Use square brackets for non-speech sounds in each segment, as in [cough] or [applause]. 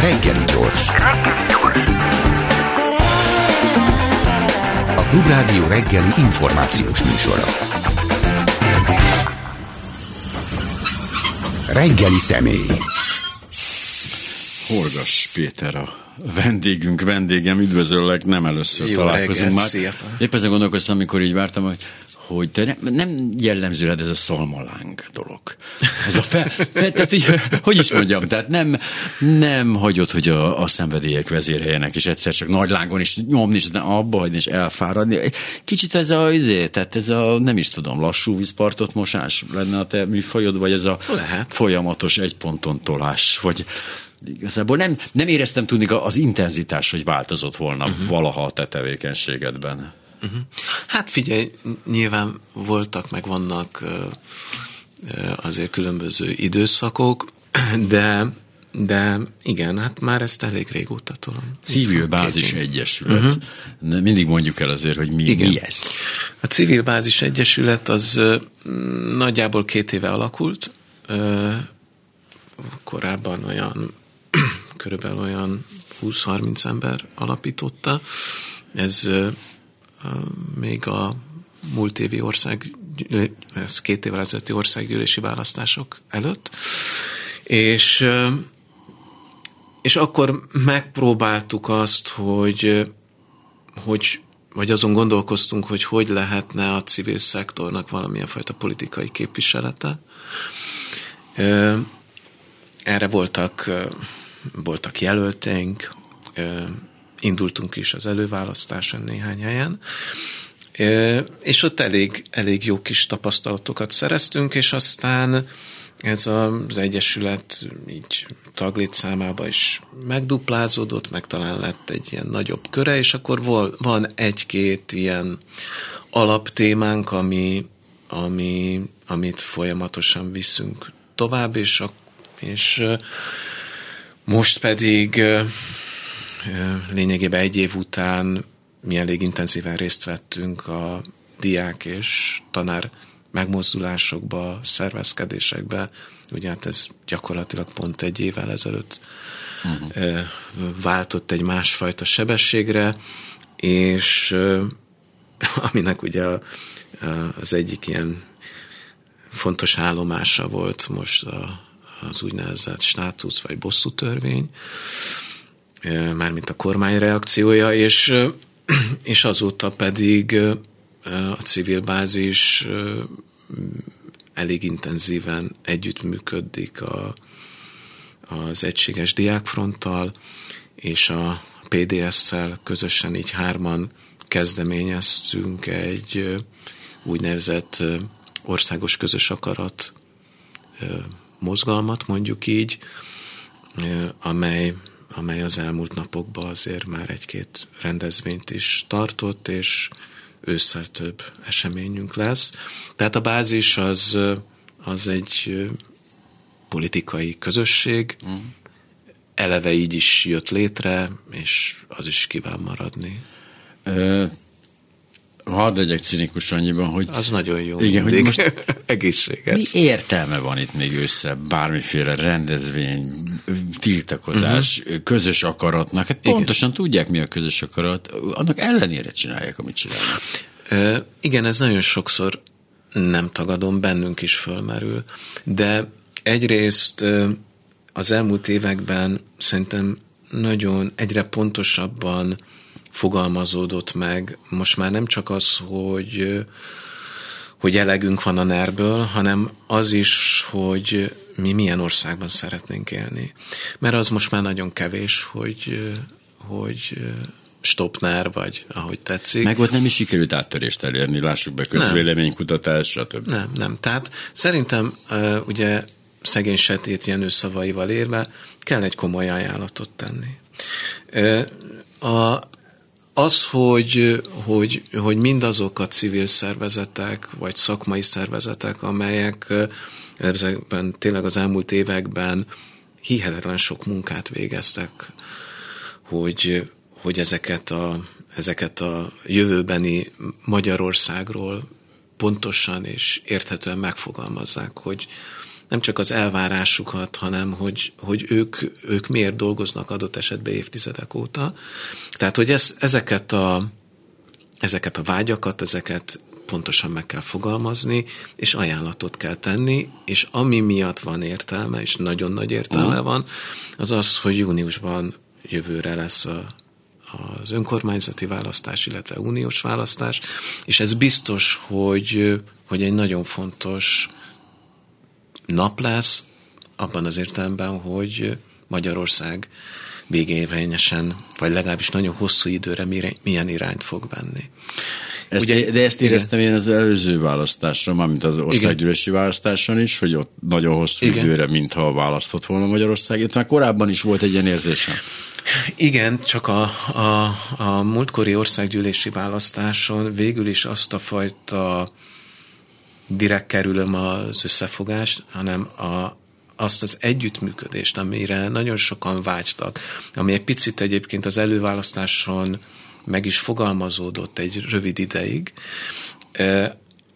Reggeli gyors. A Klubrádió reggeli információs műsora. Reggeli személy. Horgas Péter a vendégünk, vendégem, üdvözöllek, nem először Jó találkozunk reggelt, már. szia. Épp ezen gondolkoztam, amikor így vártam, hogy hogy te nem, nem jellemző rád ez a szalmaláng dolog. Ez a fel, fel tehát, hogy, hogy is mondjam, tehát nem, nem hagyod, hogy a, a szenvedélyek vezérhelyenek, és egyszer csak nagy lángon is nyomni, és abba hagyni, és elfáradni. Kicsit ez a, izé, tehát ez a, nem is tudom, lassú vízpartot mosás lenne a te műfajod, vagy ez a Lehet. folyamatos egy ponton tolás, vagy igazából nem, nem éreztem tudni az intenzitás, hogy változott volna uh-huh. valaha a te tevékenységedben. Hát figyelj, nyilván voltak, meg vannak azért különböző időszakok, [clears throat] de, de igen, hát már ezt elég régóta tolom. Civil Bázis. Egyesület. Uh-huh. Mindig mondjuk el azért, hogy mi, Igen. mi ez. A Civil Bázis Egyesület az nagyjából két éve alakult. Korábban olyan [clears throat] körülbelül olyan 20-30 ember alapította. Ez még a múlt évi ország, két évvel ezelőtti országgyűlési választások előtt. És és akkor megpróbáltuk azt, hogy hogy vagy azon gondolkoztunk, hogy hogy lehetne a civil szektornak valamilyen fajta politikai képviselete. Erre voltak, voltak jelölteink, ö, indultunk is az előválasztáson néhány helyen, és ott elég, elég jó kis tapasztalatokat szereztünk, és aztán ez az Egyesület így taglétszámába is megduplázódott, meg talán lett egy ilyen nagyobb köre, és akkor vol, van egy-két ilyen alaptémánk, ami, ami, amit folyamatosan viszünk tovább, és, a, és most pedig lényegében egy év után mi elég intenzíven részt vettünk a diák és tanár megmozdulásokba, szervezkedésekbe. Ugye hát ez gyakorlatilag pont egy évvel ezelőtt uh-huh. váltott egy másfajta sebességre, és [laughs] aminek ugye az egyik ilyen fontos állomása volt most a, az úgynevezett státusz vagy bosszú törvény, mármint a kormány reakciója, és, [clears throat] és azóta pedig a civil bázis elég intenzíven együttműködik a, az Egységes Diákfronttal, és a PDS-szel közösen így hárman kezdeményeztünk egy úgynevezett országos közös akarat mozgalmat, mondjuk így, amely, amely az elmúlt napokban azért már egy-két rendezvényt is tartott, és ősszel több eseményünk lesz. Tehát a bázis az, az egy politikai közösség, mm. eleve így is jött létre, és az is kíván maradni. Ö, hadd legyek cinikus annyiban, hogy Az nagyon jó. Igen, hogy mindig. most [laughs] egészséges. mi értelme van itt még össze bármiféle rendezvény, tiltakozás, uh-huh. közös akaratnak? Hát pontosan tudják, mi a közös akarat, annak ellenére csinálják, amit csinálnak. Ö, igen, ez nagyon sokszor nem tagadom, bennünk is fölmerül, de egyrészt az elmúlt években szerintem nagyon egyre pontosabban fogalmazódott meg, most már nem csak az, hogy hogy elegünk van a nerből, hanem az is, hogy mi milyen országban szeretnénk élni. Mert az most már nagyon kevés, hogy, hogy stopnár, vagy ahogy tetszik. Meg ott nem is sikerült áttörést elérni, lássuk be, közvéleménykutatás, stb. Nem, nem. Tehát szerintem ugye szegény Setét Jenő szavaival érve kell egy komoly ajánlatot tenni. A, az, hogy, hogy, hogy mindazok a civil szervezetek, vagy szakmai szervezetek, amelyek ezekben tényleg az elmúlt években hihetetlen sok munkát végeztek, hogy, hogy ezeket a, ezeket a jövőbeni Magyarországról pontosan és érthetően megfogalmazzák, hogy nem csak az elvárásukat, hanem hogy, hogy ők, ők miért dolgoznak adott esetben évtizedek óta. Tehát, hogy ez, ezeket, a, ezeket a vágyakat, ezeket pontosan meg kell fogalmazni, és ajánlatot kell tenni, és ami miatt van értelme, és nagyon nagy értelme uh. van, az az, hogy júniusban jövőre lesz a, az önkormányzati választás, illetve uniós választás, és ez biztos, hogy, hogy egy nagyon fontos nap lesz, abban az értelemben, hogy Magyarország végérvényesen, vagy legalábbis nagyon hosszú időre milyen irányt fog venni. Ezt, Ugye, de ezt éreztem igen. én az előző választáson, mármint az országgyűlési választáson is, hogy ott nagyon hosszú igen. időre, mintha választott volna Magyarország. Itt már korábban is volt egy ilyen érzésem. Igen, csak a, a, a múltkori országgyűlési választáson végül is azt a fajta direkt kerülöm az összefogást, hanem a, azt az együttműködést, amire nagyon sokan vágytak, ami egy picit egyébként az előválasztáson meg is fogalmazódott egy rövid ideig,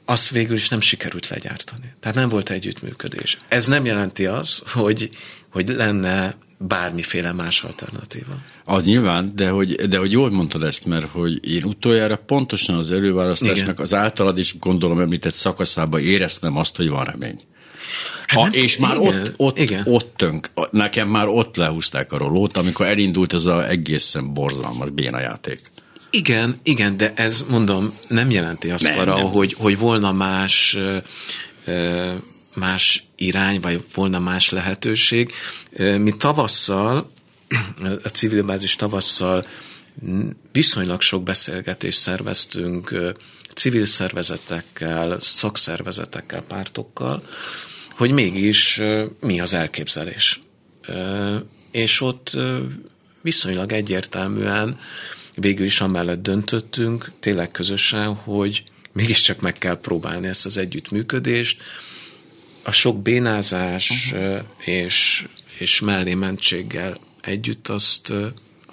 azt végül is nem sikerült legyártani. Tehát nem volt együttműködés. Ez nem jelenti az, hogy, hogy lenne bármiféle más alternatíva. Az nyilván, de hogy, de hogy jól mondtad ezt, mert hogy én utoljára pontosan az előválasztásnak Igen. az általad is gondolom említett szakaszában éreztem azt, hogy van remény. Hát ha, és már igen, ott, ott, igen. ott tönk, nekem már ott lehúzták a rolót, amikor elindult ez az egészen borzalmas béna játék. Igen, igen, de ez mondom, nem jelenti azt nem, arra, nem. Hogy, hogy volna más más irány, vagy volna más lehetőség. Mi tavasszal, a civil bázis tavasszal viszonylag sok beszélgetést szerveztünk civil szervezetekkel, szakszervezetekkel, pártokkal, hogy mégis mi az elképzelés. És ott viszonylag egyértelműen végül is amellett döntöttünk, tényleg közösen, hogy mégiscsak meg kell próbálni ezt az együttműködést. A sok bénázás uh-huh. és, és mellémentséggel együtt azt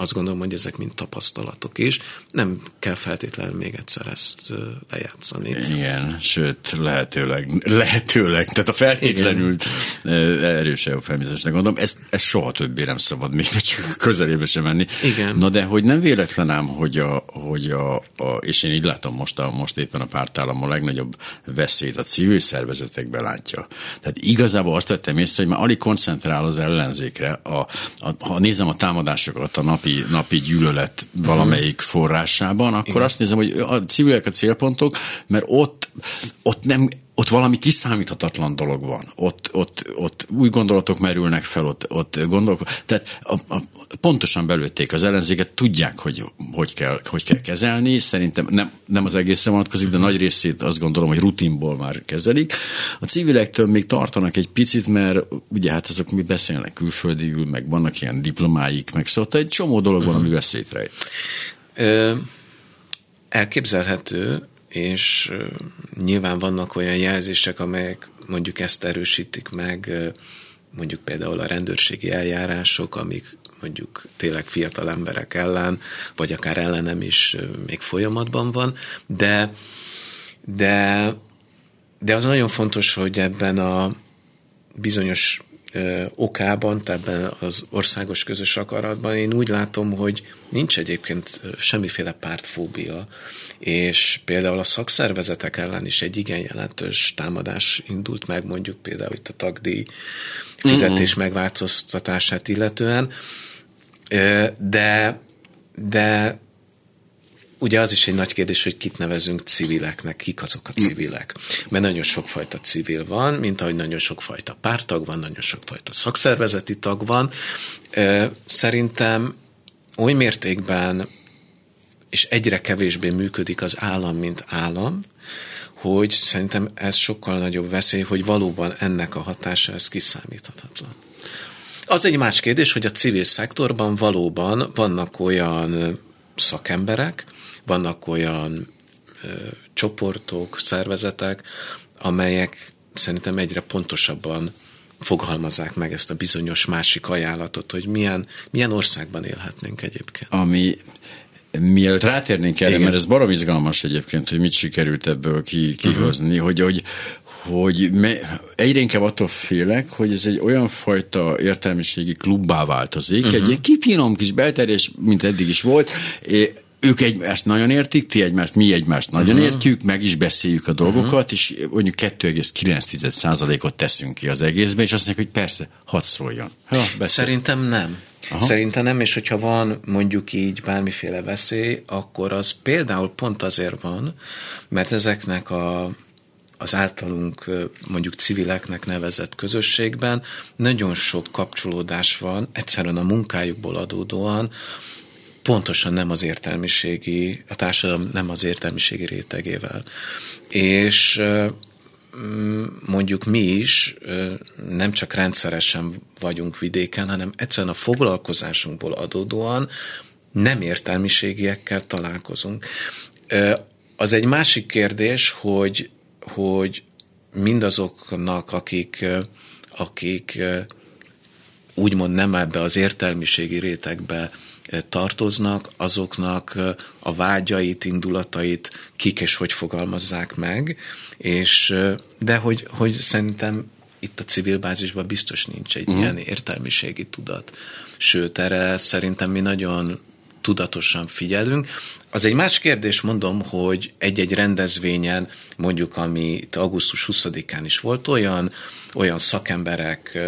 azt gondolom, hogy ezek mind tapasztalatok is. Nem kell feltétlenül még egyszer ezt lejátszani. Igen, sőt, lehetőleg, lehetőleg, tehát a feltétlenül Igen. erős eufemizmusnak gondolom, ezt, ezt soha többé nem szabad még [laughs] csak közelébe sem menni. Igen. Na de hogy nem véletlen ám, hogy a, hogy a, a és én így látom most, a, most éppen a pártállam a legnagyobb veszélyt a civil szervezetekben látja. Tehát igazából azt vettem észre, hogy már alig koncentrál az ellenzékre. A, a, ha nézem a támadásokat a napi napi, gyűlölet valamelyik forrásában, akkor Igen. azt nézem, hogy a civilek a célpontok, mert ott, ott nem, ott valami kiszámíthatatlan dolog van. Ott, ott, ott új gondolatok merülnek fel, ott, ott gondolok. Tehát a, a, pontosan belőtték az ellenzéket, tudják, hogy hogy kell, hogy kell kezelni. Szerintem nem, nem az egészen vonatkozik, de nagy részét azt gondolom, hogy rutinból már kezelik. A civilektől még tartanak egy picit, mert ugye hát azok mi beszélnek külföldiül, meg vannak ilyen diplomáik, meg szóval egy csomó dolog van, ami veszélyt rejt. Elképzelhető, és nyilván vannak olyan jelzések, amelyek mondjuk ezt erősítik meg, mondjuk például a rendőrségi eljárások, amik mondjuk tényleg fiatal emberek ellen, vagy akár ellenem is még folyamatban van, de, de, de az nagyon fontos, hogy ebben a bizonyos okában, tehát ebben az országos közös akaratban én úgy látom, hogy nincs egyébként semmiféle pártfóbia, és például a szakszervezetek ellen is egy igen jelentős támadás indult meg, mondjuk például itt a tagdíj fizetés uh-huh. megváltoztatását illetően, de, de ugye az is egy nagy kérdés, hogy kit nevezünk civileknek, kik azok a civilek. Mert nagyon sokfajta civil van, mint ahogy nagyon sokfajta pártag van, nagyon sokfajta szakszervezeti tag van. Szerintem oly mértékben és egyre kevésbé működik az állam, mint állam, hogy szerintem ez sokkal nagyobb veszély, hogy valóban ennek a hatása ez kiszámíthatatlan. Az egy más kérdés, hogy a civil szektorban valóban vannak olyan szakemberek, vannak olyan ö, csoportok, szervezetek, amelyek szerintem egyre pontosabban fogalmazzák meg ezt a bizonyos másik ajánlatot, hogy milyen, milyen országban élhetnénk egyébként. Ami mielőtt rátérnénk erre, Igen. mert ez barom izgalmas egyébként, hogy mit sikerült ebből ki, kihozni, uh-huh. hogy, hogy, hogy me, egyre inkább attól félek, hogy ez egy olyan fajta értelmiségi klubbá változik, uh-huh. egy ilyen kifinom kis belterjes, mint eddig is volt, ők egymást nagyon értik, ti egymást, mi egymást nagyon uh-huh. értjük, meg is beszéljük a dolgokat, uh-huh. és mondjuk 2,9%-ot teszünk ki az egészbe, és azt mondják, hogy persze, hadd szóljon. Ha, Szerintem nem. Aha. Szerintem nem, és hogyha van mondjuk így bármiféle veszély, akkor az például pont azért van, mert ezeknek a az általunk mondjuk civileknek nevezett közösségben nagyon sok kapcsolódás van, egyszerűen a munkájukból adódóan, pontosan nem az értelmiségi, a társadalom nem az értelmiségi rétegével. És mondjuk mi is nem csak rendszeresen vagyunk vidéken, hanem egyszerűen a foglalkozásunkból adódóan nem értelmiségiekkel találkozunk. Az egy másik kérdés, hogy, hogy mindazoknak, akik, akik úgymond nem ebbe az értelmiségi rétegbe tartoznak, azoknak a vágyait, indulatait kik és hogy fogalmazzák meg, és de hogy, hogy szerintem itt a civil bázisban biztos nincs egy uh-huh. ilyen értelmiségi tudat. Sőt, erre szerintem mi nagyon tudatosan figyelünk. Az egy más kérdés, mondom, hogy egy-egy rendezvényen, mondjuk, ami augusztus 20-án is volt olyan, olyan szakemberek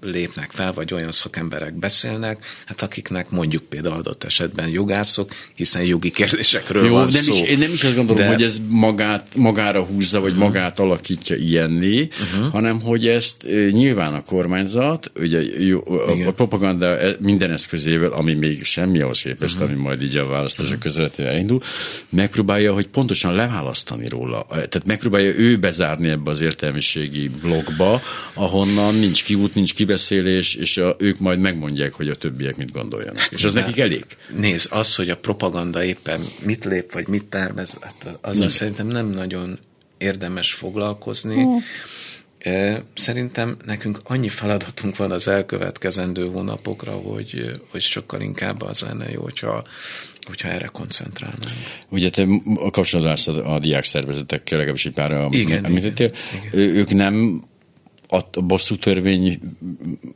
lépnek fel, vagy olyan szakemberek beszélnek, hát akiknek mondjuk például adott esetben jogászok, hiszen jogi kérdésekről Jó, van nem szó. Is, én nem is azt gondolom, de... hogy ez magát, magára húzza, vagy uh-huh. magát alakítja ilyenné, uh-huh. hanem hogy ezt nyilván a kormányzat, ugye a, a propaganda e, minden eszközével, ami még semmi ahhoz képest, uh-huh. ami majd így a választások uh-huh. közvetlenül elindul, megpróbálja, hogy pontosan leválasztani róla. Tehát megpróbálja ő bezárni ebbe az értelmiségi blogba, ahonnan nincs kiút, nincs kibeszélés, és a, ők majd megmondják, hogy a többiek mit gondoljanak. Hát, és az nekik elég. Nézd, az, hogy a propaganda éppen mit lép, vagy mit tervez, hát azzal szerintem nem nagyon érdemes foglalkozni. Hmm. Szerintem nekünk annyi feladatunk van az elkövetkezendő hónapokra, hogy, hogy sokkal inkább az lenne jó, hogyha hogyha erre koncentrálnánk. Ugye te a kapcsolatban a diák szervezetekkel, legalábbis egy pár említettél, ők nem a bosszú törvény,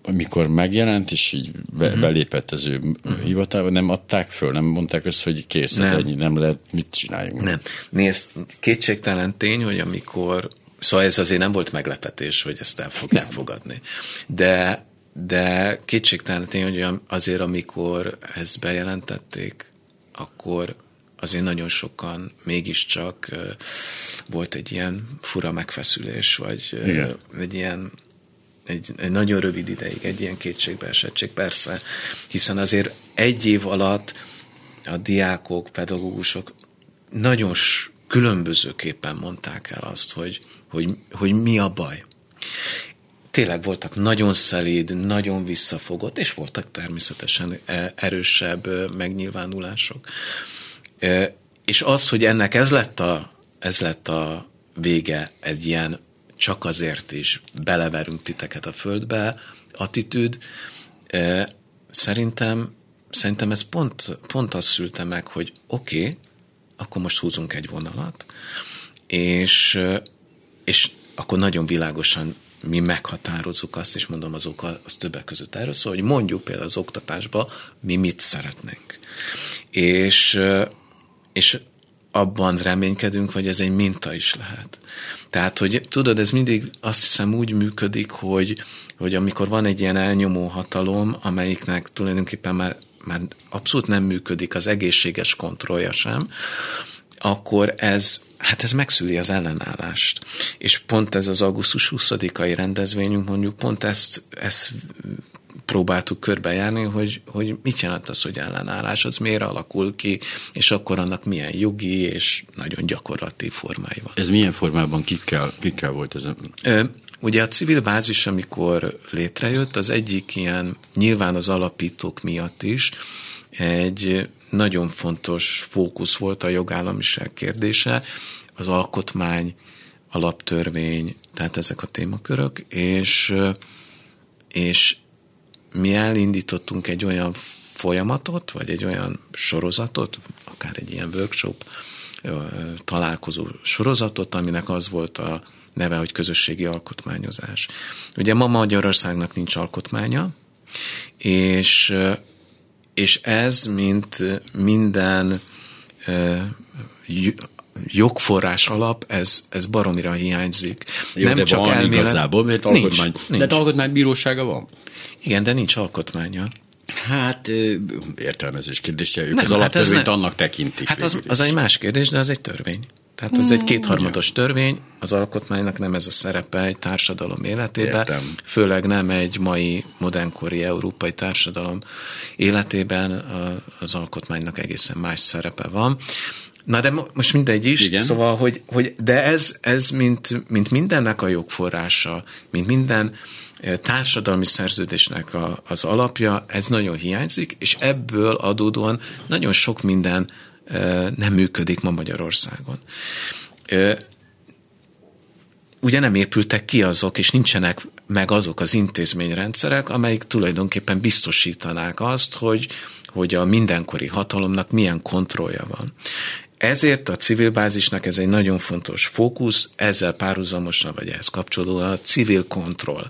amikor megjelent, és így be, uh-huh. belépett az ő uh-huh. hivatába, nem adták föl, nem mondták azt, hogy kész, nem. ennyi, nem lehet, mit csináljunk. Nem. Nézd, kétségtelen tény, hogy amikor, szóval ez azért nem volt meglepetés, hogy ezt el fogják nem. fogadni. De, de kétségtelen tény, hogy azért, amikor ezt bejelentették, akkor azért nagyon sokan mégiscsak volt egy ilyen fura megfeszülés, vagy Igen. egy ilyen egy, egy nagyon rövid ideig egy ilyen kétségbeesettség, persze, hiszen azért egy év alatt a diákok, pedagógusok nagyon különbözőképpen mondták el azt, hogy, hogy, hogy mi a baj. Tényleg voltak nagyon szelíd, nagyon visszafogott, és voltak természetesen e, erősebb megnyilvánulások. És az, hogy ennek ez lett a, ez lett a vége, egy ilyen csak azért is beleverünk titeket a földbe attitűd, szerintem, szerintem ez pont, pont azt szülte meg, hogy oké, okay, akkor most húzunk egy vonalat, és, és akkor nagyon világosan mi meghatározzuk azt, és mondom azok az többek között erről szól, hogy mondjuk például az oktatásba mi mit szeretnénk. És és abban reménykedünk, hogy ez egy minta is lehet. Tehát, hogy tudod, ez mindig azt hiszem úgy működik, hogy, hogy amikor van egy ilyen elnyomó hatalom, amelyiknek tulajdonképpen már, már abszolút nem működik az egészséges kontrollja sem, akkor ez, hát ez megszüli az ellenállást. És pont ez az augusztus 20-ai rendezvényünk mondjuk pont ezt, ezt próbáltuk körbejárni, hogy, hogy mit jelent az, hogy ellenállás, az miért alakul ki, és akkor annak milyen jogi és nagyon gyakorlati formái van. Ez milyen formában kikkel, kikkel volt ez? Ö, ugye a civil bázis, amikor létrejött, az egyik ilyen, nyilván az alapítók miatt is, egy nagyon fontos fókusz volt a jogállamiság kérdése, az alkotmány, alaptörvény, tehát ezek a témakörök, és, és mi elindítottunk egy olyan folyamatot, vagy egy olyan sorozatot, akár egy ilyen workshop, találkozó sorozatot, aminek az volt a neve, hogy közösségi alkotmányozás. Ugye ma Magyarországnak nincs alkotmánya, és, és ez, mint minden jogforrás alap, ez, ez baromira hiányzik. Jó, nem de csak van elmélet... igazából, mert alkotmány, nincs, nincs. De alkotmánybírósága van. Igen, de nincs alkotmánya. Hát értelmezés kérdése, ők nem, az hát alaptörvényt annak tekintik. Hát az, az egy más kérdés, de az egy törvény. Tehát az egy hmm, kétharmados törvény, az alkotmánynak nem ez a szerepe egy társadalom életében, Értem. főleg nem egy mai modernkori európai társadalom életében az alkotmánynak egészen más szerepe van. Na de most mindegy is, Igen. szóval, hogy, hogy de ez, ez mint, mint mindennek a jogforrása, mint minden társadalmi szerződésnek a, az alapja, ez nagyon hiányzik, és ebből adódóan nagyon sok minden nem működik ma Magyarországon. Ugye nem épültek ki azok, és nincsenek meg azok az intézményrendszerek, amelyik tulajdonképpen biztosítanák azt, hogy, hogy a mindenkori hatalomnak milyen kontrollja van. Ezért a civil bázisnak ez egy nagyon fontos fókusz, ezzel párhuzamosan, vagy ehhez kapcsolódóan a civil kontroll.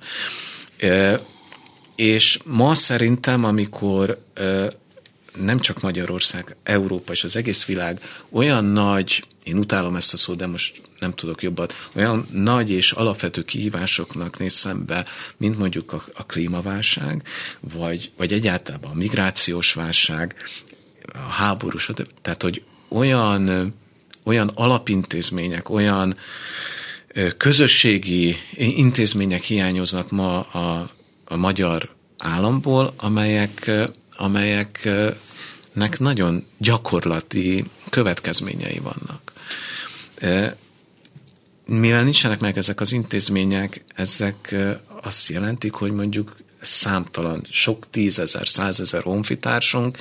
És ma szerintem, amikor nem csak Magyarország, Európa és az egész világ olyan nagy, én utálom ezt a szót, de most nem tudok jobbat, olyan nagy és alapvető kihívásoknak néz szembe, mint mondjuk a, a klímaválság, vagy, vagy egyáltalán a migrációs válság, a háborús, tehát hogy olyan, olyan alapintézmények, olyan közösségi intézmények hiányoznak ma a, a magyar államból, amelyek, amelyeknek nagyon gyakorlati következményei vannak. Mivel nincsenek meg ezek az intézmények, ezek azt jelentik, hogy mondjuk számtalan, sok tízezer, százezer honfitársunk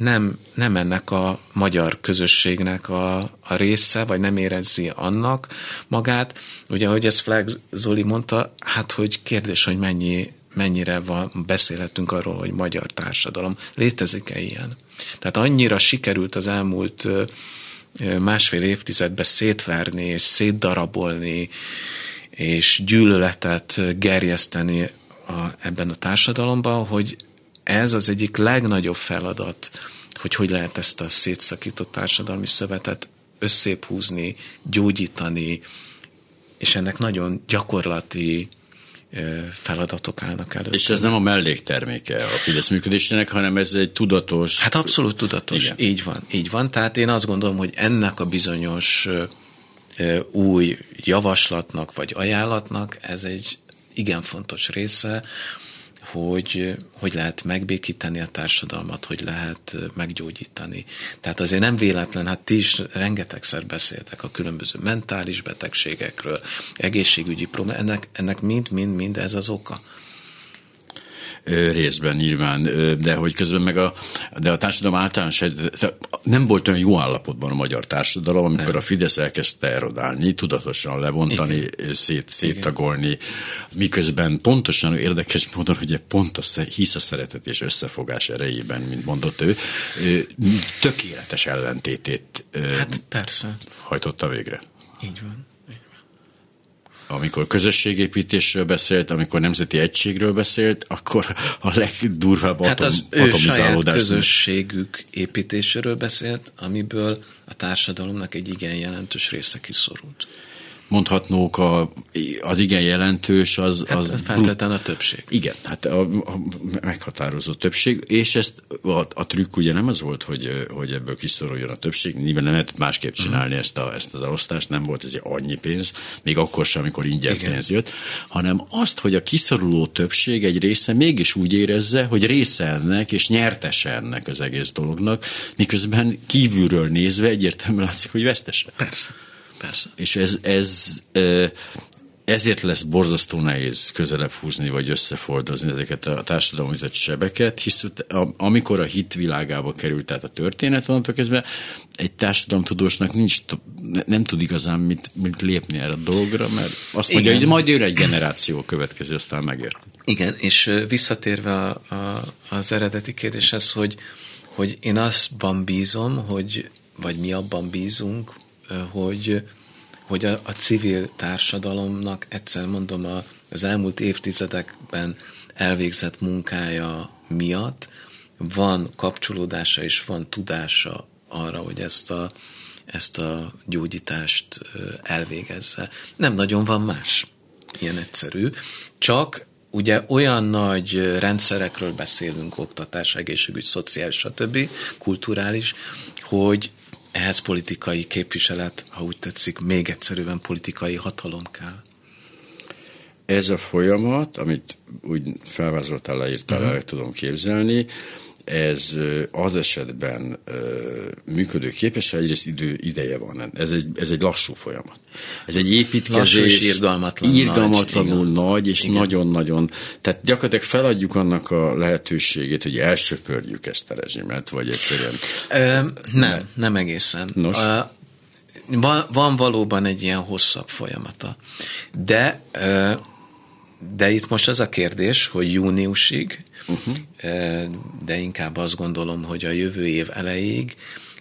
nem, nem ennek a magyar közösségnek a, a része, vagy nem érezzi annak magát. Ugye, ahogy ezt Flag Zoli mondta, hát hogy kérdés, hogy mennyi, mennyire van, beszélhetünk arról, hogy magyar társadalom. Létezik-e ilyen? Tehát annyira sikerült az elmúlt másfél évtizedben szétverni és szétdarabolni, és gyűlöletet gerjeszteni a, ebben a társadalomban, hogy ez az egyik legnagyobb feladat, hogy hogy lehet ezt a szétszakított társadalmi szövetet összép húzni, gyógyítani, és ennek nagyon gyakorlati feladatok állnak elő. És ez nem a mellékterméke a Fidesz működésének, hanem ez egy tudatos... Hát abszolút tudatos, Igen. így van, így van. Tehát én azt gondolom, hogy ennek a bizonyos új javaslatnak vagy ajánlatnak ez egy igen fontos része, hogy hogy lehet megbékíteni a társadalmat, hogy lehet meggyógyítani. Tehát azért nem véletlen, hát ti is rengetegszer beszéltek a különböző mentális betegségekről, egészségügyi problémák, ennek, ennek mind, mind, mind ez az oka részben nyilván, de hogy közben meg a, de a társadalom általános, nem volt olyan jó állapotban a magyar társadalom, amikor nem. a Fidesz elkezdte erodálni, tudatosan levontani, Igen. szét, széttagolni, Igen. miközben pontosan érdekes módon, hogy pont a, hisz a szeretet és összefogás erejében, mint mondott ő, tökéletes ellentétét hát persze. hajtotta végre. Így van amikor közösségépítésről beszélt, amikor nemzeti egységről beszélt, akkor a legdurvább hát az atom, ő saját közösségük építéséről beszélt, amiből a társadalomnak egy igen jelentős része kiszorult mondhatnók a, az igen jelentős, az... Hát az feltétlenül a többség. Igen, hát a, a meghatározó többség, és ezt a, a trükk ugye nem az volt, hogy, hogy ebből kiszoruljon a többség, nyilván nem lehet másképp mhm. csinálni uh-huh. ezt, a, ezt az elosztást, nem volt ez annyi pénz, még akkor sem, amikor ingyen igen. pénz jött, hanem azt, hogy a kiszoruló többség egy része mégis úgy érezze, hogy része ennek, és nyertese ennek az egész dolognak, miközben kívülről nézve egyértelműen látszik, hogy vesztese. Persze. Persze. És ez, ez ezért lesz borzasztó nehéz közelebb húzni, vagy összefordozni ezeket a társadalmi sebeket, hisz amikor a hit világába került, tehát a történet, onnantól kezdve egy társadalomtudósnak nincs, nem tud igazán mit, mit lépni erre a dologra, mert azt mondja, Igen. hogy majd jön egy generáció következő, aztán megért. Igen, és visszatérve a, a, az eredeti kérdéshez, hogy, hogy én azban bízom, hogy, vagy mi abban bízunk, hogy, hogy a, a civil társadalomnak egyszer mondom a, az elmúlt évtizedekben elvégzett munkája miatt van kapcsolódása és van tudása arra, hogy ezt a, ezt a gyógyítást elvégezze. Nem nagyon van más ilyen egyszerű, csak ugye olyan nagy rendszerekről beszélünk, oktatás, egészségügy, szociális, stb., kulturális, hogy ehhez politikai képviselet, ha úgy tetszik, még egyszerűen politikai hatalom kell. Ez a folyamat, amit úgy felvázoltál, leírtál, uh-huh. el tudom képzelni, ez az esetben működőképes, ha egyrészt idő, ideje van. Ez egy, ez egy lassú folyamat. Ez egy építkezés. Lassú és irgalmatlan irgalmatlanul nagy, nagy és nagyon-nagyon. Tehát gyakorlatilag feladjuk annak a lehetőségét, hogy elsöpörjük ezt a rezsimet, vagy egyszerűen. Ö, nem, nem egészen. Nos. Uh, van, van valóban egy ilyen hosszabb folyamata. De de itt most az a kérdés, hogy júniusig, uh-huh. de inkább azt gondolom, hogy a jövő év elejéig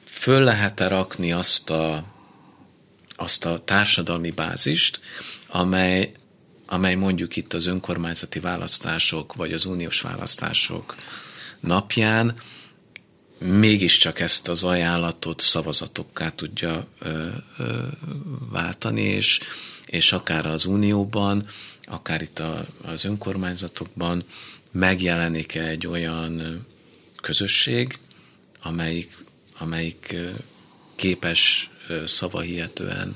föl lehet-e rakni azt a, azt a társadalmi bázist, amely, amely mondjuk itt az önkormányzati választások, vagy az uniós választások napján mégiscsak ezt az ajánlatot szavazatokká tudja ö, ö, váltani, és, és akár az unióban, akár itt a, az önkormányzatokban megjelenik egy olyan közösség, amelyik, amelyik képes szavahihetően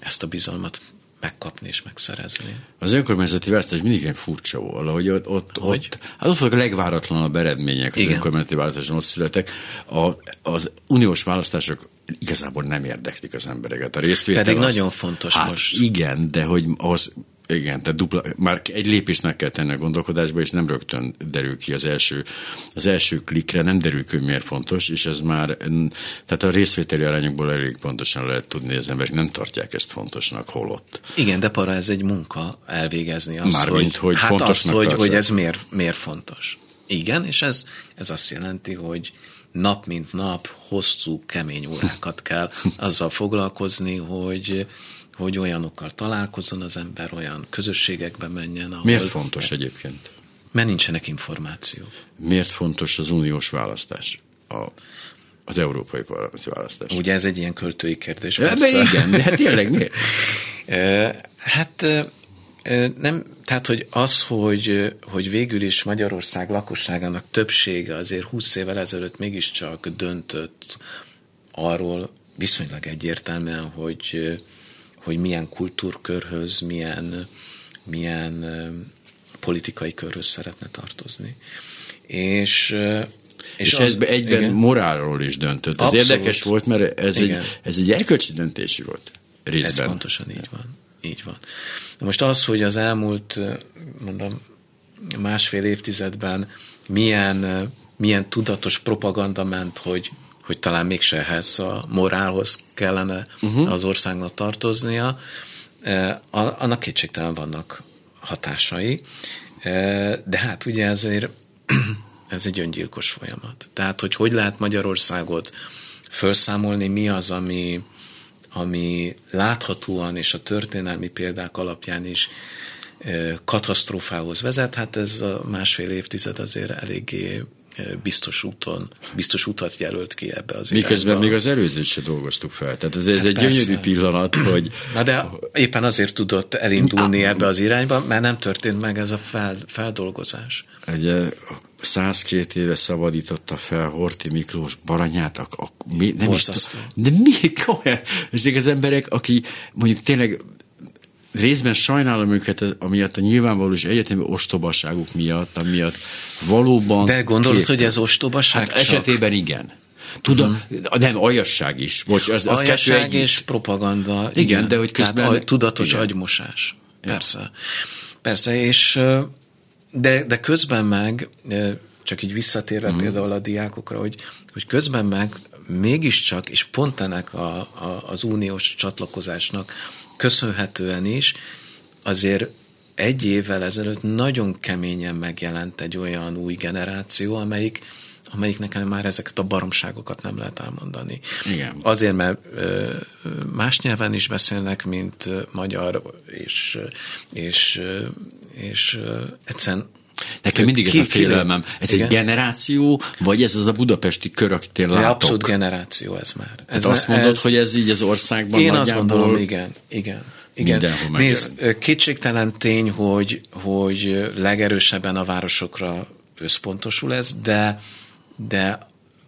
ezt a bizalmat megkapni és megszerezni. Az önkormányzati választás mindig egy furcsa valahogy ott, ott, hogy? ott, hát ott vannak a legváratlanabb eredmények az Igen. önkormányzati választáson ott születek. A, az uniós választások igazából nem érdeklik az embereket. A részvétel Pedig az, nagyon fontos hát most. Igen, de hogy az igen, tehát dupla, már egy lépést meg kell tenni a gondolkodásba, és nem rögtön derül ki az első, az első klikre, nem derül ki, hogy miért fontos, és ez már, tehát a részvételi arányokból elég pontosan lehet tudni, hogy az emberek nem tartják ezt fontosnak, holott. Igen, de para ez egy munka elvégezni azt, Mármint, hogy, hogy hát azt, hogy, hogy ez miért, miért fontos. Igen, és ez, ez azt jelenti, hogy nap mint nap hosszú, kemény órákat kell azzal foglalkozni, hogy hogy olyanokkal találkozzon az ember, olyan közösségekbe menjen. Ahol Miért fontos egyébként? Mert nincsenek információk. Miért fontos az uniós választás? A, az európai választás. Ugye ez egy ilyen költői kérdés. Ja, de igen, de hát tényleg miért? [laughs] hát nem, tehát hogy az, hogy, hogy végül is Magyarország lakosságának többsége azért 20 évvel ezelőtt mégiscsak döntött arról viszonylag egyértelműen, hogy hogy milyen kultúrkörhöz, milyen, milyen politikai körhöz szeretne tartozni. És és, és az, ez egyben igen. morálról is döntött. Ez Abszolút. érdekes volt, mert ez egy, ez egy erkölcsi döntés volt részben. Ez pontosan így van. Így van. De most az, hogy az elmúlt, mondom, másfél évtizedben milyen, milyen tudatos propaganda ment, hogy hogy talán mégse ehhez a morálhoz kellene uh-huh. az országnak tartoznia, e, annak kétségtelen vannak hatásai, e, de hát ugye ezért [clears throat] ez egy öngyilkos folyamat. Tehát, hogy hogy lehet Magyarországot felszámolni, mi az, ami, ami láthatóan és a történelmi példák alapján is e, katasztrófához vezet, hát ez a másfél évtized azért eléggé biztos úton, biztos utat jelölt ki ebbe az Miközben irányba. még az erődöt se dolgoztuk fel. Tehát ez, ez hát egy persze. gyönyörű pillanat, hogy... Na de éppen azért tudott elindulni ebbe az irányba, mert nem történt meg ez a fel, feldolgozás. Egy 102 éve szabadította fel Horti Miklós Baranyát, a, a, mi, nem is de mi olyan, [laughs] ezek az emberek, aki mondjuk tényleg részben sajnálom őket amiatt a nyilvánvalós egyetemi ostobaságuk miatt, amiatt valóban... De gondolod, képten. hogy ez ostobaság hát esetében igen. Tudom, uh-huh. nem, aljasság is. Bocs, az, az aljasság és propaganda. Igen, igen, de hogy közben... Tehát tudatos igen. agymosás. Persze. Ja. Persze, és de, de közben meg, csak így visszatérve uh-huh. például a diákokra, hogy, hogy közben meg mégiscsak, és pont ennek a, a, az uniós csatlakozásnak köszönhetően is azért egy évvel ezelőtt nagyon keményen megjelent egy olyan új generáció, amelyik, amelyiknek már ezeket a baromságokat nem lehet elmondani. Igen. Azért, mert más nyelven is beszélnek, mint magyar, és, és, és egyszerűen Nekem mindig ez Ki- a félelmem. Ez igen. egy generáció, vagy ez az a budapesti karakter De látok? abszolút generáció ez már. Ez Tehát azt mondod, hogy ez így az országban Én azt gondolom, igen, igen. Igen. Nézd, kétségtelen tény, hogy, hogy legerősebben a városokra összpontosul ez, de, de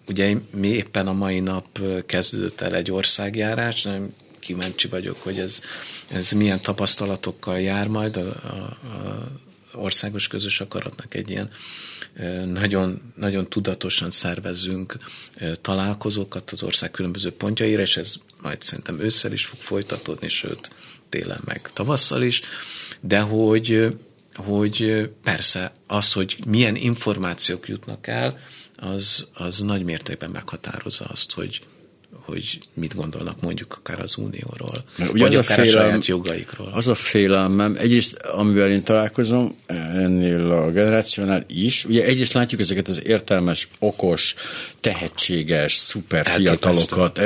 ugye mi éppen a mai nap kezdődött el egy országjárás, nagyon kíváncsi vagyok, hogy ez, ez milyen tapasztalatokkal jár majd a, a, a országos közös akaratnak egy ilyen nagyon, nagyon tudatosan szervezünk ö, találkozókat az ország különböző pontjaira, és ez majd szerintem ősszel is fog folytatódni, sőt télen meg tavasszal is, de hogy, hogy persze az, hogy milyen információk jutnak el, az, az nagy mértékben meghatározza azt, hogy, hogy mit gondolnak mondjuk akár az Unióról, Mert ugye vagy az a akár a félelem- saját jogaikról. Az a félelmem, egyrészt amivel én találkozom ennél a generációnál is, ugye egyrészt látjuk ezeket az értelmes, okos, tehetséges, szuper fiatalokat.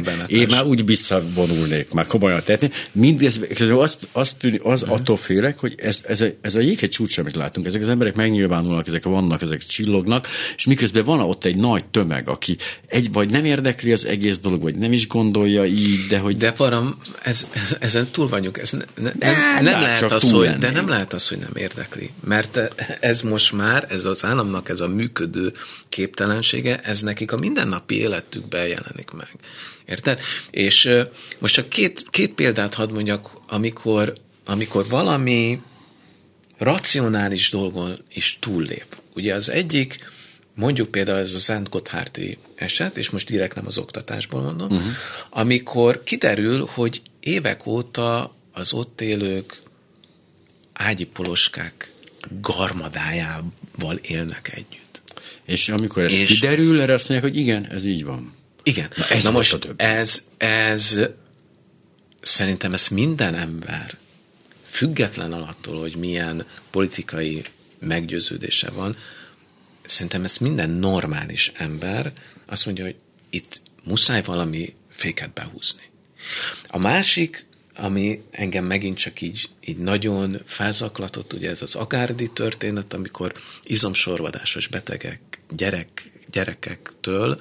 Döbbenetes. Én már úgy visszavonulnék, már komolyan tehetni. Mindez, azt, azt tűni, az Mhm. attól félek, hogy ez, ez, a, ez a jéghegy csúcs, amit látunk, ezek az emberek megnyilvánulnak, ezek vannak, ezek csillognak, és miközben van ott egy nagy tömeg, aki egy, vagy nem érdekli az egész dolog, vagy nem is gondolja így, de hogy De param, ez, ez, ezen túl vagyunk. Ez ne, ne, Ne, nem, nem lehet az, hogy, lenni. de nem lehet az, hogy nem érdekli. Mert ez most már, ez az államnak ez a működő képtelensége, ez nekik a mindennapi életükben jelenik meg. Érted? És most csak két, két példát hadd mondjak, amikor, amikor valami racionális dolgon is túllép. Ugye az egyik, mondjuk például ez a Szent Gotthárdi eset, és most direkt nem az oktatásból mondom, uh-huh. amikor kiderül, hogy évek óta az ott élők ágyi poloskák garmadájával élnek együtt. És amikor ez És- kiderül, erre azt mondják, hogy igen, ez így van. Igen. Na, ez Na most a több. ez, ez szerintem ez minden ember, független attól, hogy milyen politikai meggyőződése van, szerintem ez minden normális ember azt mondja, hogy itt muszáj valami féket behúzni. A másik, ami engem megint csak így, így nagyon felzaklatott, ugye ez az agárdi történet, amikor izomsorvadásos betegek, gyerek, gyerekektől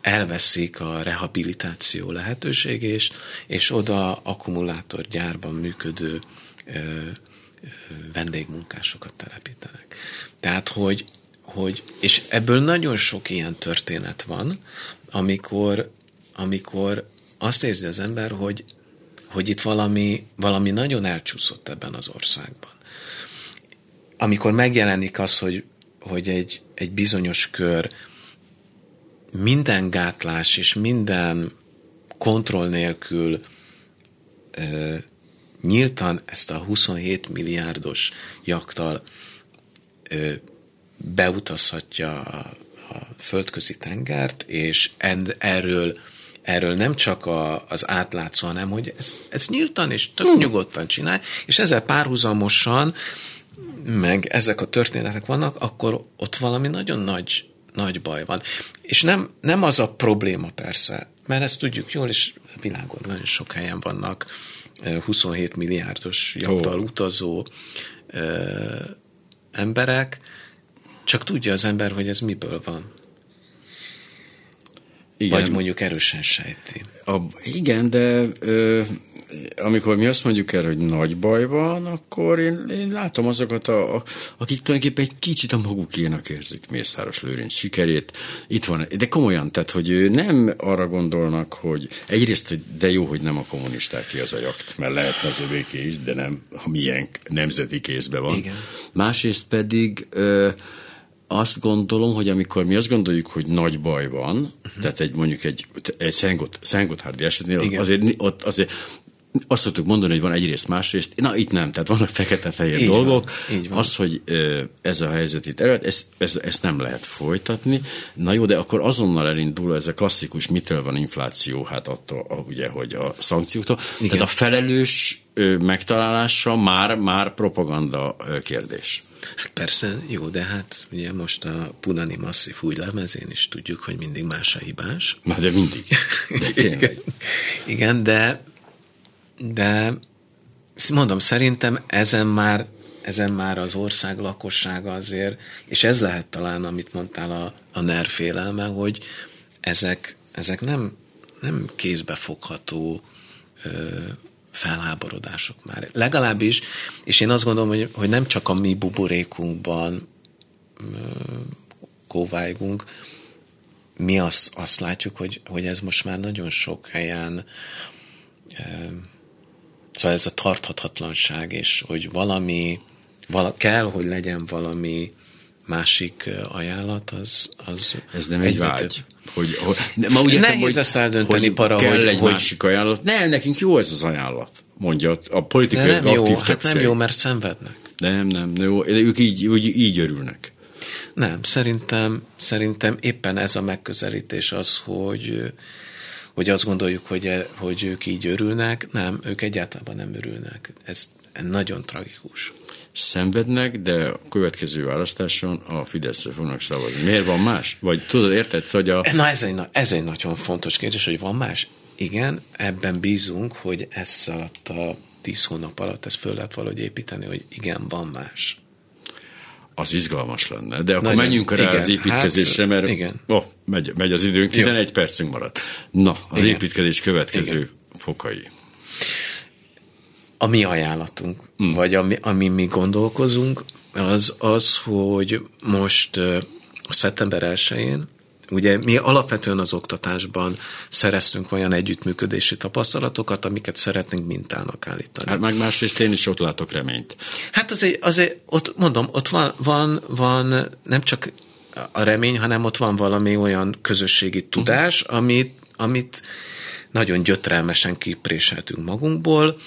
elveszik a rehabilitáció lehetőségét, és oda akkumulátorgyárban működő ö, ö, vendégmunkásokat telepítenek. Tehát, hogy, hogy, és ebből nagyon sok ilyen történet van, amikor, amikor azt érzi az ember, hogy, hogy itt valami, valami nagyon elcsúszott ebben az országban. Amikor megjelenik az, hogy, hogy egy, egy bizonyos kör minden gátlás és minden kontroll nélkül ö, nyíltan ezt a 27 milliárdos jaktal ö, beutazhatja a, a földközi tengert, és en, erről, erről nem csak a, az átlátszó, hanem hogy ez, ez nyíltan és tök nyugodtan csinál, és ezzel párhuzamosan meg ezek a történetek vannak, akkor ott valami nagyon nagy, nagy baj van. És nem, nem az a probléma persze, mert ezt tudjuk jól, és világon nagyon sok helyen vannak ö, 27 milliárdos Ó. utazó ö, emberek, csak tudja az ember, hogy ez miből van. Igen. Vagy mondjuk erősen sejti. A, igen, de ö, amikor mi azt mondjuk el, hogy nagy baj van, akkor én, én látom azokat, a, a, akik tulajdonképpen egy kicsit a magukénak érzik Mészáros Lőrinc sikerét. Itt van, de komolyan, tehát, hogy ő nem arra gondolnak, hogy egyrészt, de jó, hogy nem a kommunistáké az a jakt, mert lehetne az övéké is, de nem a milyen nemzeti kézben van. Igen. Másrészt pedig ö, azt gondolom, hogy amikor mi azt gondoljuk, hogy nagy baj van, uh-huh. tehát egy mondjuk egy, egy Szent Gott- Szent Gotthárdi esetnél, Igen. azért, ott azért azt szoktuk mondani, hogy van egyrészt, másrészt, na itt nem, tehát vannak fekete-fehér Így dolgok. van, így van. Az, hogy ez a helyzet itt ered, ezt, ezt, ezt nem lehet folytatni. Na jó, de akkor azonnal elindul ez a klasszikus, mitől van infláció, hát attól, a- ugye, hogy a szankcióktól. Igen. Tehát a felelős megtalálása már, már propaganda kérdés. Hát persze, jó, de hát ugye most a Punani Masszív új lemezén is tudjuk, hogy mindig más a hibás. Na, de mindig. De [laughs] tényleg. Igen, de, de mondom, szerintem ezen már, ezen már az ország lakossága azért, és ez lehet talán, amit mondtál a, a NER félelme, hogy ezek, ezek nem, nem kézbefogható ö, felháborodások már. Legalábbis, és én azt gondolom, hogy, hogy nem csak a mi buborékunkban ö, kóvájgunk, mi azt, azt látjuk, hogy, hogy ez most már nagyon sok helyen e, szóval ez a tarthatatlanság, és hogy valami, vala, kell, hogy legyen valami másik ajánlat, az, az Ez nem egy vágy. több. Hogy, hogy, de ma úgy Nehéz hogy, ezt eldönteni, hogy para, kell hogy- egy hogy- másik ajánlat. Nem, nekünk jó ez az ajánlat, mondja a politikai De nem jó, aktív hát nem többség. jó, mert szenvednek. Nem, nem, nem jó. De ők így, úgy, így örülnek. Nem, szerintem, szerintem éppen ez a megközelítés az, hogy, hogy azt gondoljuk, hogy, e- hogy ők így örülnek. Nem, ők egyáltalán nem örülnek. Ez nagyon tragikus. Szenvednek, de a következő választáson a Fideszre fognak szavazni. Miért van más? Vagy tudod, érted, hogy a... Na ez egy, ez egy nagyon fontos kérdés, hogy van más? Igen, ebben bízunk, hogy ez alatt a tíz hónap alatt ezt föl lehet valahogy építeni, hogy igen, van más. Az izgalmas lenne. De akkor Nagyon. menjünk rá Igen, az építkezésre, hát, mert igen. Oh, megy, megy az időnk, 11 percünk maradt. Na, az Igen. építkezés következő Igen. fokai. a mi ajánlatunk, mm. vagy ami, ami mi gondolkozunk, az az, hogy most szeptember 1-én, ugye mi alapvetően az oktatásban szereztünk olyan együttműködési tapasztalatokat, amiket szeretnénk mintának állítani. Hát meg másrészt én is ott látok reményt. Hát azért, azért ott mondom, ott van, van, van nem csak a remény, hanem ott van valami olyan közösségi tudás, amit, amit nagyon gyötrelmesen kipréseltünk magunkból,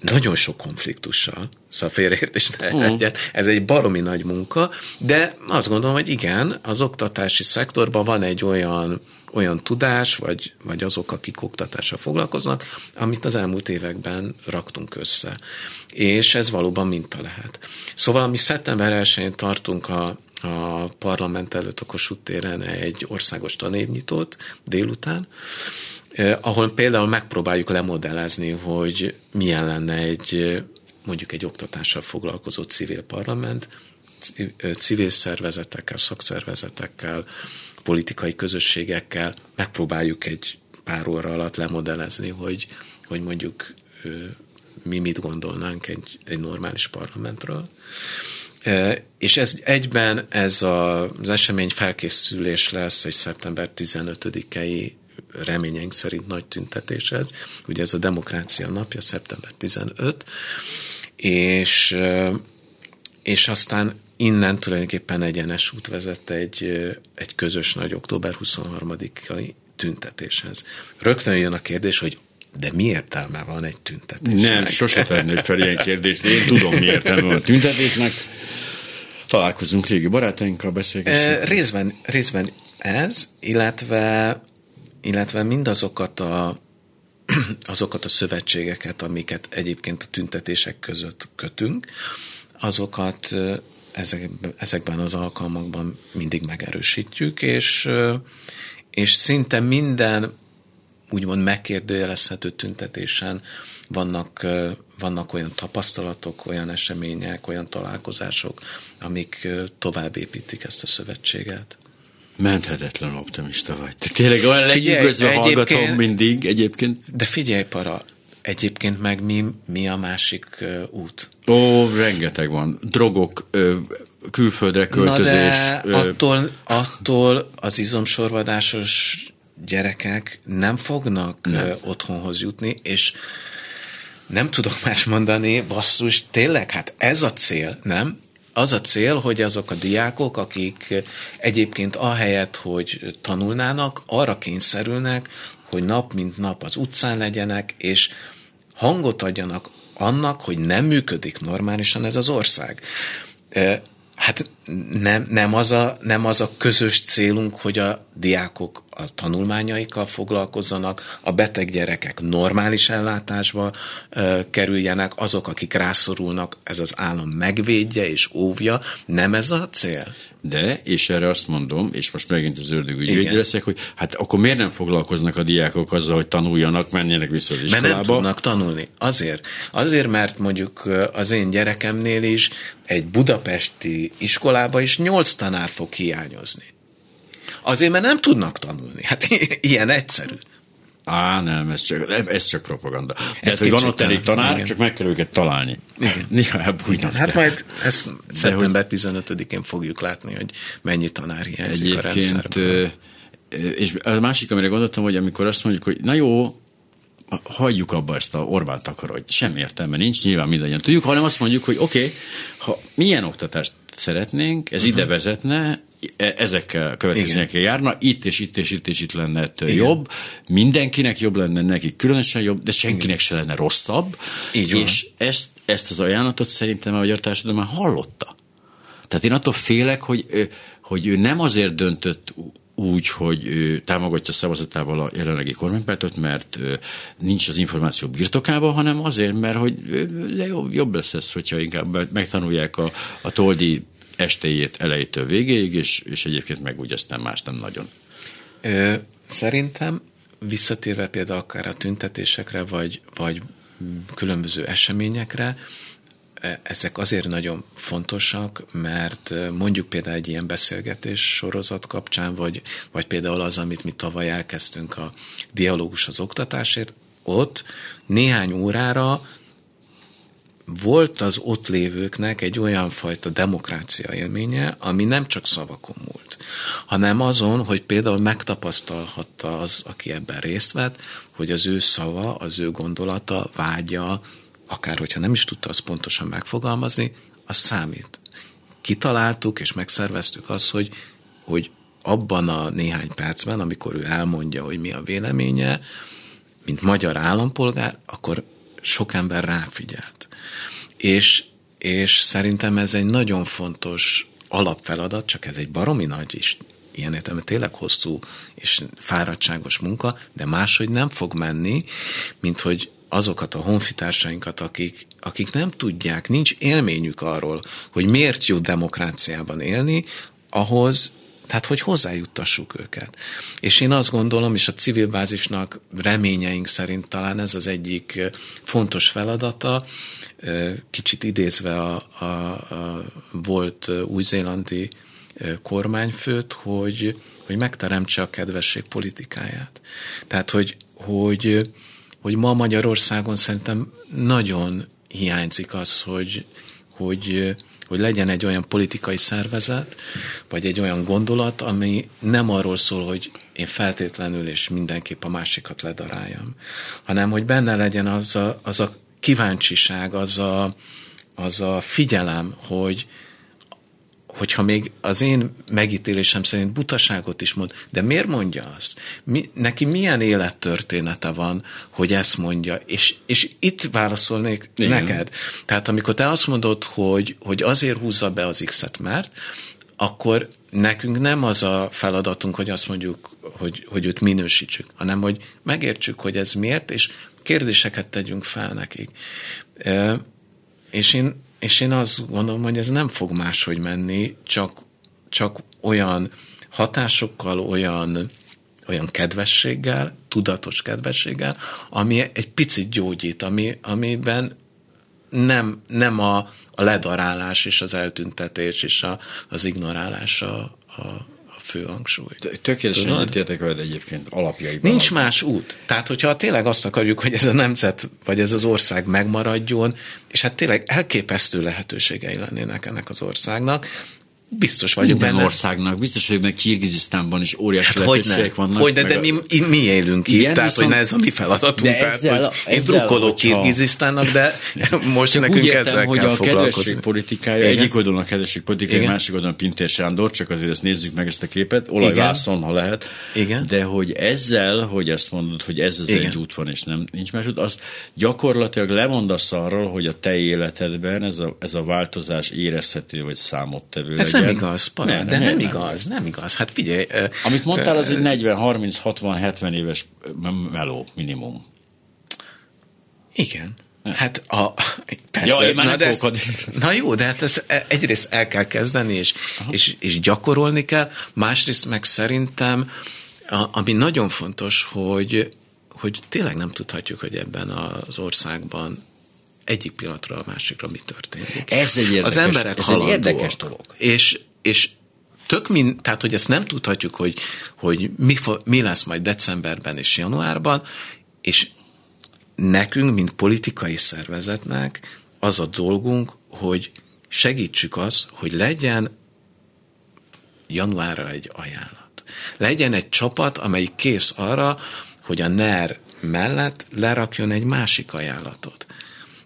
nagyon sok konfliktussal, szóval félreértés ne legyen, ez egy baromi nagy munka, de azt gondolom, hogy igen, az oktatási szektorban van egy olyan olyan tudás, vagy, vagy azok, akik oktatással foglalkoznak, amit az elmúlt években raktunk össze. És ez valóban minta lehet. Szóval mi szeptember 1-én tartunk a, a parlament előtt a Kossuth téren egy országos tanévnyitót délután, eh, ahol például megpróbáljuk lemodellezni, hogy milyen lenne egy mondjuk egy oktatással foglalkozó civil parlament, ci- civil szervezetekkel, szakszervezetekkel, politikai közösségekkel megpróbáljuk egy pár óra alatt lemodellezni, hogy, hogy mondjuk mi mit gondolnánk egy, egy normális parlamentről. És ez egyben ez a, az esemény felkészülés lesz egy szeptember 15-i reményeink szerint nagy tüntetéshez. Ugye ez a demokrácia napja, szeptember 15, és, és aztán innen tulajdonképpen egyenes út vezet egy, egy közös nagy október 23-ai tüntetéshez. Rögtön jön a kérdés, hogy de mi értelme van egy tüntetésnek? Nem, sose tennék fel ilyen kérdést. Én tudom, mi értelme van a tüntetésnek. Találkozunk régi barátainkkal, beszélgessünk. Részben, részben ez, illetve, illetve mindazokat a, [clears throat] azokat a szövetségeket, amiket egyébként a tüntetések között kötünk, azokat ezekben, az alkalmakban mindig megerősítjük, és, és szinte minden úgymond megkérdőjelezhető tüntetésen vannak, vannak olyan tapasztalatok, olyan események, olyan találkozások, amik tovább építik ezt a szövetséget. Menthetetlen optimista vagy. Te tényleg olyan lenyűgözve hallgatom mindig egyébként. De figyelj, para, egyébként meg mi, mi a másik ö, út? Ó, rengeteg van. Drogok, ö, külföldre költözés. Na de attól, attól az izomsorvadásos gyerekek nem fognak nem. otthonhoz jutni, és nem tudok más mondani, basszus, tényleg, hát ez a cél, nem? Az a cél, hogy azok a diákok, akik egyébként ahelyett, hogy tanulnának, arra kényszerülnek, hogy nap mint nap az utcán legyenek, és hangot adjanak annak, hogy nem működik normálisan ez az ország. Hát nem, nem, az a, nem az a közös célunk, hogy a diákok a tanulmányaikkal foglalkozzanak, a beteg gyerekek normális ellátásba ö, kerüljenek, azok, akik rászorulnak, ez az állam megvédje és óvja. Nem ez a cél? De, és erre azt mondom, és most megint az ördögügy leszek, hogy hát akkor miért nem foglalkoznak a diákok azzal, hogy tanuljanak, menjenek vissza az iskolába? Mert nem tudnak tanulni. Azért. Azért, mert mondjuk az én gyerekemnél is egy budapesti iskolába is nyolc tanár fog hiányozni. Azért, mert nem tudnak tanulni. Hát ilyen egyszerű. Á, nem, ez csak, ez csak propaganda. Tehát, hogy van ott elég tanár, igen. csak meg kell őket találni. Igen. [laughs] Néha elbújnak. Hát majd ezt szeptember 15-én fogjuk látni, hogy mennyi tanár hiányzik a rendszerben. És a másik, amire gondoltam, hogy amikor azt mondjuk, hogy na jó, hagyjuk abba ezt a Orbán takarodj, semmi értelme nincs, nyilván mindannyian tudjuk, hanem azt mondjuk, hogy oké, okay, ha milyen oktatást szeretnénk, ez uh-huh. ide vezetne, e, ezekkel következményekkel járna, itt és itt és itt és itt lenne Igen. jobb, mindenkinek jobb lenne, nekik különösen jobb, de senkinek Igen. se lenne rosszabb, Így és ezt, ezt az ajánlatot szerintem a magyar társadalom már hallotta. Tehát én attól félek, hogy, hogy ő nem azért döntött úgy, hogy ő támogatja szavazatával a jelenlegi kormánypártot, mert nincs az információ birtokában, hanem azért, mert hogy jobb lesz ez, hogyha inkább megtanulják a, a toldi estéjét elejétől végéig, és, és egyébként meg úgy aztán más nem nagyon. Ö, szerintem visszatérve például akár a tüntetésekre, vagy, vagy különböző eseményekre, ezek azért nagyon fontosak, mert mondjuk például egy ilyen beszélgetés sorozat kapcsán, vagy, vagy például az, amit mi tavaly elkezdtünk a dialógus az oktatásért, ott néhány órára volt az ott lévőknek egy olyan fajta demokrácia élménye, ami nem csak szavakon múlt, hanem azon, hogy például megtapasztalhatta az, aki ebben részt vett, hogy az ő szava, az ő gondolata, vágya, akár hogyha nem is tudta azt pontosan megfogalmazni, az számít. Kitaláltuk és megszerveztük azt, hogy, hogy abban a néhány percben, amikor ő elmondja, hogy mi a véleménye, mint magyar állampolgár, akkor sok ember ráfigyelt. És, és szerintem ez egy nagyon fontos alapfeladat, csak ez egy baromi nagy is, ilyen értelme tényleg hosszú és fáradtságos munka, de máshogy nem fog menni, mint hogy azokat a honfitársainkat, akik, akik nem tudják, nincs élményük arról, hogy miért jó demokráciában élni, ahhoz, tehát hogy hozzájuttassuk őket. És én azt gondolom, és a civil bázisnak reményeink szerint talán ez az egyik fontos feladata, kicsit idézve a, a, a volt új-zélandi kormányfőt, hogy, hogy megteremtse a kedvesség politikáját. Tehát, hogy, hogy hogy ma Magyarországon szerintem nagyon hiányzik az, hogy, hogy, hogy legyen egy olyan politikai szervezet, vagy egy olyan gondolat, ami nem arról szól, hogy én feltétlenül és mindenképp a másikat ledaráljam, hanem hogy benne legyen az a, az a kíváncsiság, az a, az a figyelem, hogy, hogyha még az én megítélésem szerint butaságot is mond, de miért mondja azt? Mi, neki milyen élettörténete van, hogy ezt mondja? És, és itt válaszolnék Igen. neked. Tehát amikor te azt mondod, hogy, hogy azért húzza be az X-et, mert, akkor nekünk nem az a feladatunk, hogy azt mondjuk, hogy, hogy őt minősítsük, hanem hogy megértsük, hogy ez miért, és kérdéseket tegyünk fel nekik. És én és én azt gondolom, hogy ez nem fog máshogy menni, csak, csak olyan hatásokkal, olyan, olyan kedvességgel, tudatos kedvességgel, ami egy picit gyógyít, ami, amiben nem, nem a, a ledarálás és az eltüntetés és a, az ignorálás a, a, fő hangsúly. Tökéletesen egyetértek veled egyébként alapjaiban. Nincs más út. Tehát, hogyha tényleg azt akarjuk, hogy ez a nemzet, vagy ez az ország megmaradjon, és hát tényleg elképesztő lehetőségei lennének ennek az országnak, biztos vagyok Minden benne. országnak, biztos vagyok meg Kirgizisztánban is óriási Hát lehetőségek vannak. hogyne, meg de mi, mi élünk itt, Igen, tehát viszont- hogy ne ez a mi feladatunk. Tehát, ezzel- hogy én ezzel, drukkolok Kirgizisztánnak, de [laughs] most Csak nekünk úgy ezzel értem, hogy kell a kedvesség politikája, Igen. egyik oldalon a kedvesség politikája, Igen. másik oldalon Pintér Sándor, csak azért ezt nézzük meg ezt a képet, olajvászon, ha lehet. Igen. De hogy ezzel, hogy ezt mondod, hogy ez az Igen. egy út van, és nem nincs más út, azt gyakorlatilag lemondasz arról, hogy a te életedben ez a, ez a változás érezhető, vagy számottevő Ez. Nem igaz, para, Nem, de nem, nem, nem. igaz, nem igaz. Hát figyelj, Amit mondtál, az egy 40, 30, 60, 70 éves meló minimum. Igen. Hát a, persze, Ja, én már na, de ezt, na jó, de hát ez egyrészt el kell kezdeni, és, és, és gyakorolni kell, másrészt meg szerintem, a, ami nagyon fontos, hogy, hogy tényleg nem tudhatjuk, hogy ebben az országban egyik pillanatról a másikra mi történik. Ez egy érdekes- az emberek ez egy érdekes dolog. És, és tök min, tehát hogy ezt nem tudhatjuk, hogy, hogy mi, mi lesz majd decemberben és januárban, és nekünk, mint politikai szervezetnek az a dolgunk, hogy segítsük az, hogy legyen januárra egy ajánlat. Legyen egy csapat, amelyik kész arra, hogy a NER mellett lerakjon egy másik ajánlatot.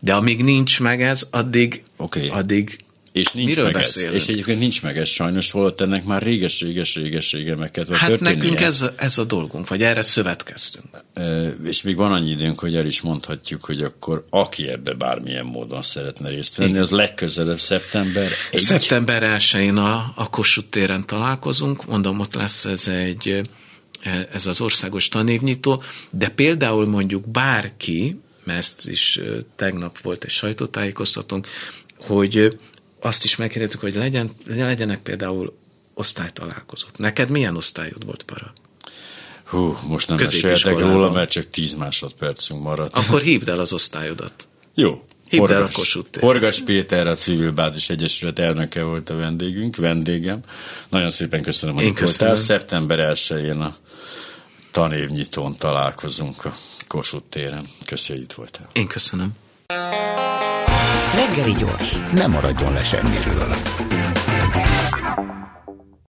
De amíg nincs meg ez, addig, Oké. addig És nincs miről meg beszélünk? ez. És egyébként nincs meg ez sajnos, holott ennek már réges, réges, réges, réges meg kellett Hát nekünk ez, a- ez a dolgunk, vagy erre szövetkeztünk. Ö, És még van annyi időnk, hogy el is mondhatjuk, hogy akkor aki ebbe bármilyen módon szeretne részt venni, az legközelebb szeptember egy. Szeptember 1-én a, a Kossuth téren találkozunk, mondom, ott lesz ez egy ez az országos tanévnyitó, de például mondjuk bárki, mert ezt is tegnap volt egy sajtótájékoztatónk, hogy azt is megkérdettük, hogy legyen, legyenek például osztálytalálkozók. Neked milyen osztályod volt, para? Hú, most nem meséltek róla, mert csak 10 másodpercünk maradt. Akkor hívd el az osztályodat. Jó. Hívd el a Kossuth. Horgas Péter, a Civil Bázis Egyesület elnöke volt a vendégünk, vendégem. Nagyon szépen köszönöm, hogy itt voltál. Szeptember 1-én a tanévnyitón találkozunk a Kossuth téren. Köszönjük, hogy itt voltál. Én köszönöm. Reggeli gyors, nem maradjon le semmiről.